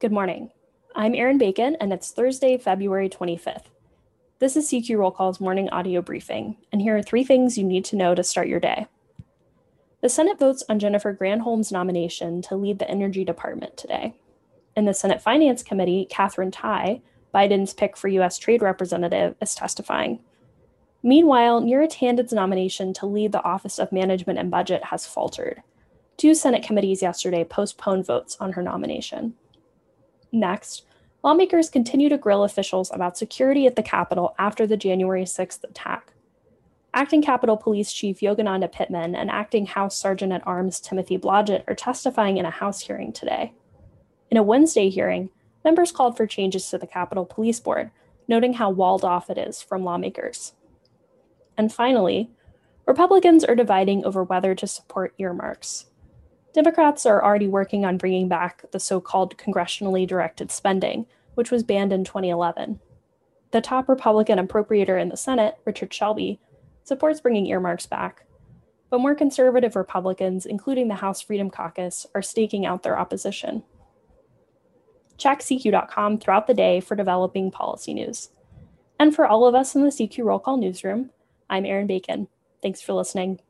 Good morning. I'm Erin Bacon, and it's Thursday, February 25th. This is CQ Roll Call's morning audio briefing, and here are three things you need to know to start your day. The Senate votes on Jennifer Granholm's nomination to lead the Energy Department today. In the Senate Finance Committee, Katherine Tai, Biden's pick for U.S. Trade Representative, is testifying. Meanwhile, Neera Tanden's nomination to lead the Office of Management and Budget has faltered. Two Senate committees yesterday postponed votes on her nomination. Next, lawmakers continue to grill officials about security at the Capitol after the January 6th attack. Acting Capitol Police Chief Yogananda Pittman and Acting House Sergeant at Arms Timothy Blodgett are testifying in a House hearing today. In a Wednesday hearing, members called for changes to the Capitol Police Board, noting how walled off it is from lawmakers. And finally, Republicans are dividing over whether to support earmarks. Democrats are already working on bringing back the so called congressionally directed spending, which was banned in 2011. The top Republican appropriator in the Senate, Richard Shelby, supports bringing earmarks back, but more conservative Republicans, including the House Freedom Caucus, are staking out their opposition. Check CQ.com throughout the day for developing policy news. And for all of us in the CQ Roll Call newsroom, I'm Erin Bacon. Thanks for listening.